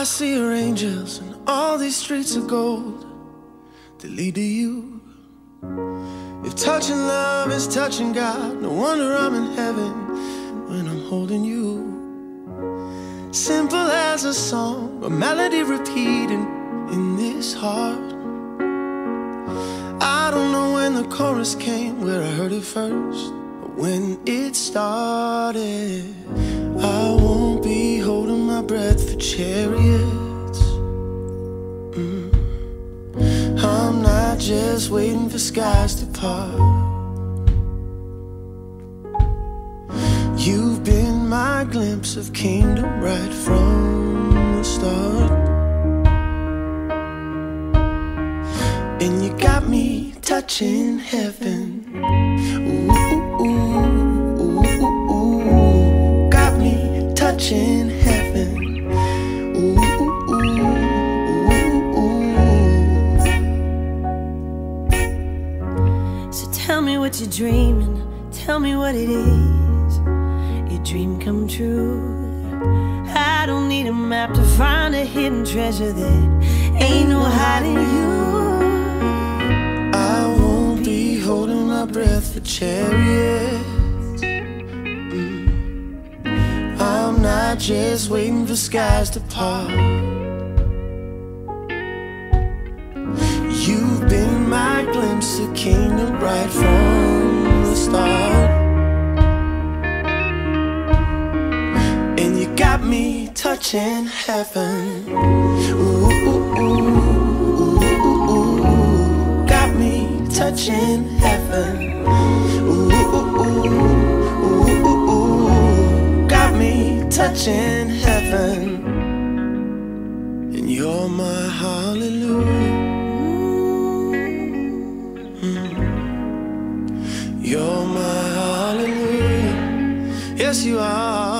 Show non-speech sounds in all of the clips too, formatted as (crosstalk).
I see are angels, and all these streets are gold that lead to you. If touching love is touching God, no wonder I'm in heaven when I'm holding you. Simple as a song, a melody repeating in this heart. I don't know when the chorus came, where I heard it first, when it started, I won't be holding my breath for chariots. Mm. I'm not just waiting for skies to part. You've been my glimpse of kingdom right from the start. And you got me touching heaven. Ooh, you're dreaming. Tell me what it is. Your dream come true. I don't need a map to find a hidden treasure that ain't no hiding you. I won't be holding my breath for chariots. Mm. I'm not just waiting for skies to part. My glimpse of kingdom bright from the start. And you got me touching heaven. Ooh, ooh, ooh, ooh, ooh. Got me touching heaven. Ooh, ooh, ooh, ooh, ooh. Got me touching heaven. You're my hallelujah. Yes, you are.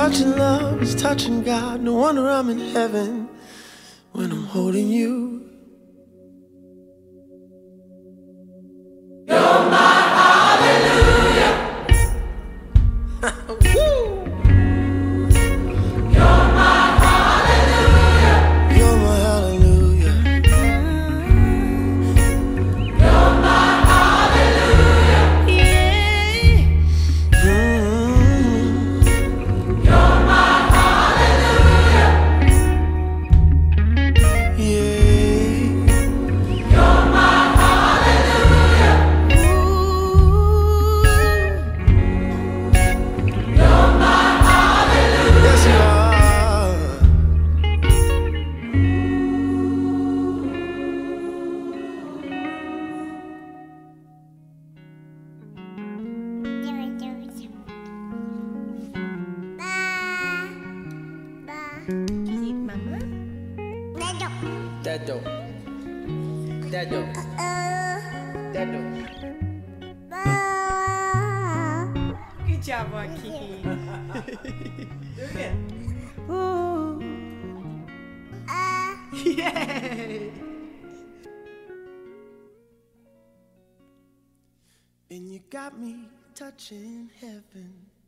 Touching love is touching God, no wonder I'm in heaven when I'm holding you. Dado. Dado. Dado. Good job, Joaquin. (laughs) Ooh. (laughs) Yay. And you got me touching heaven.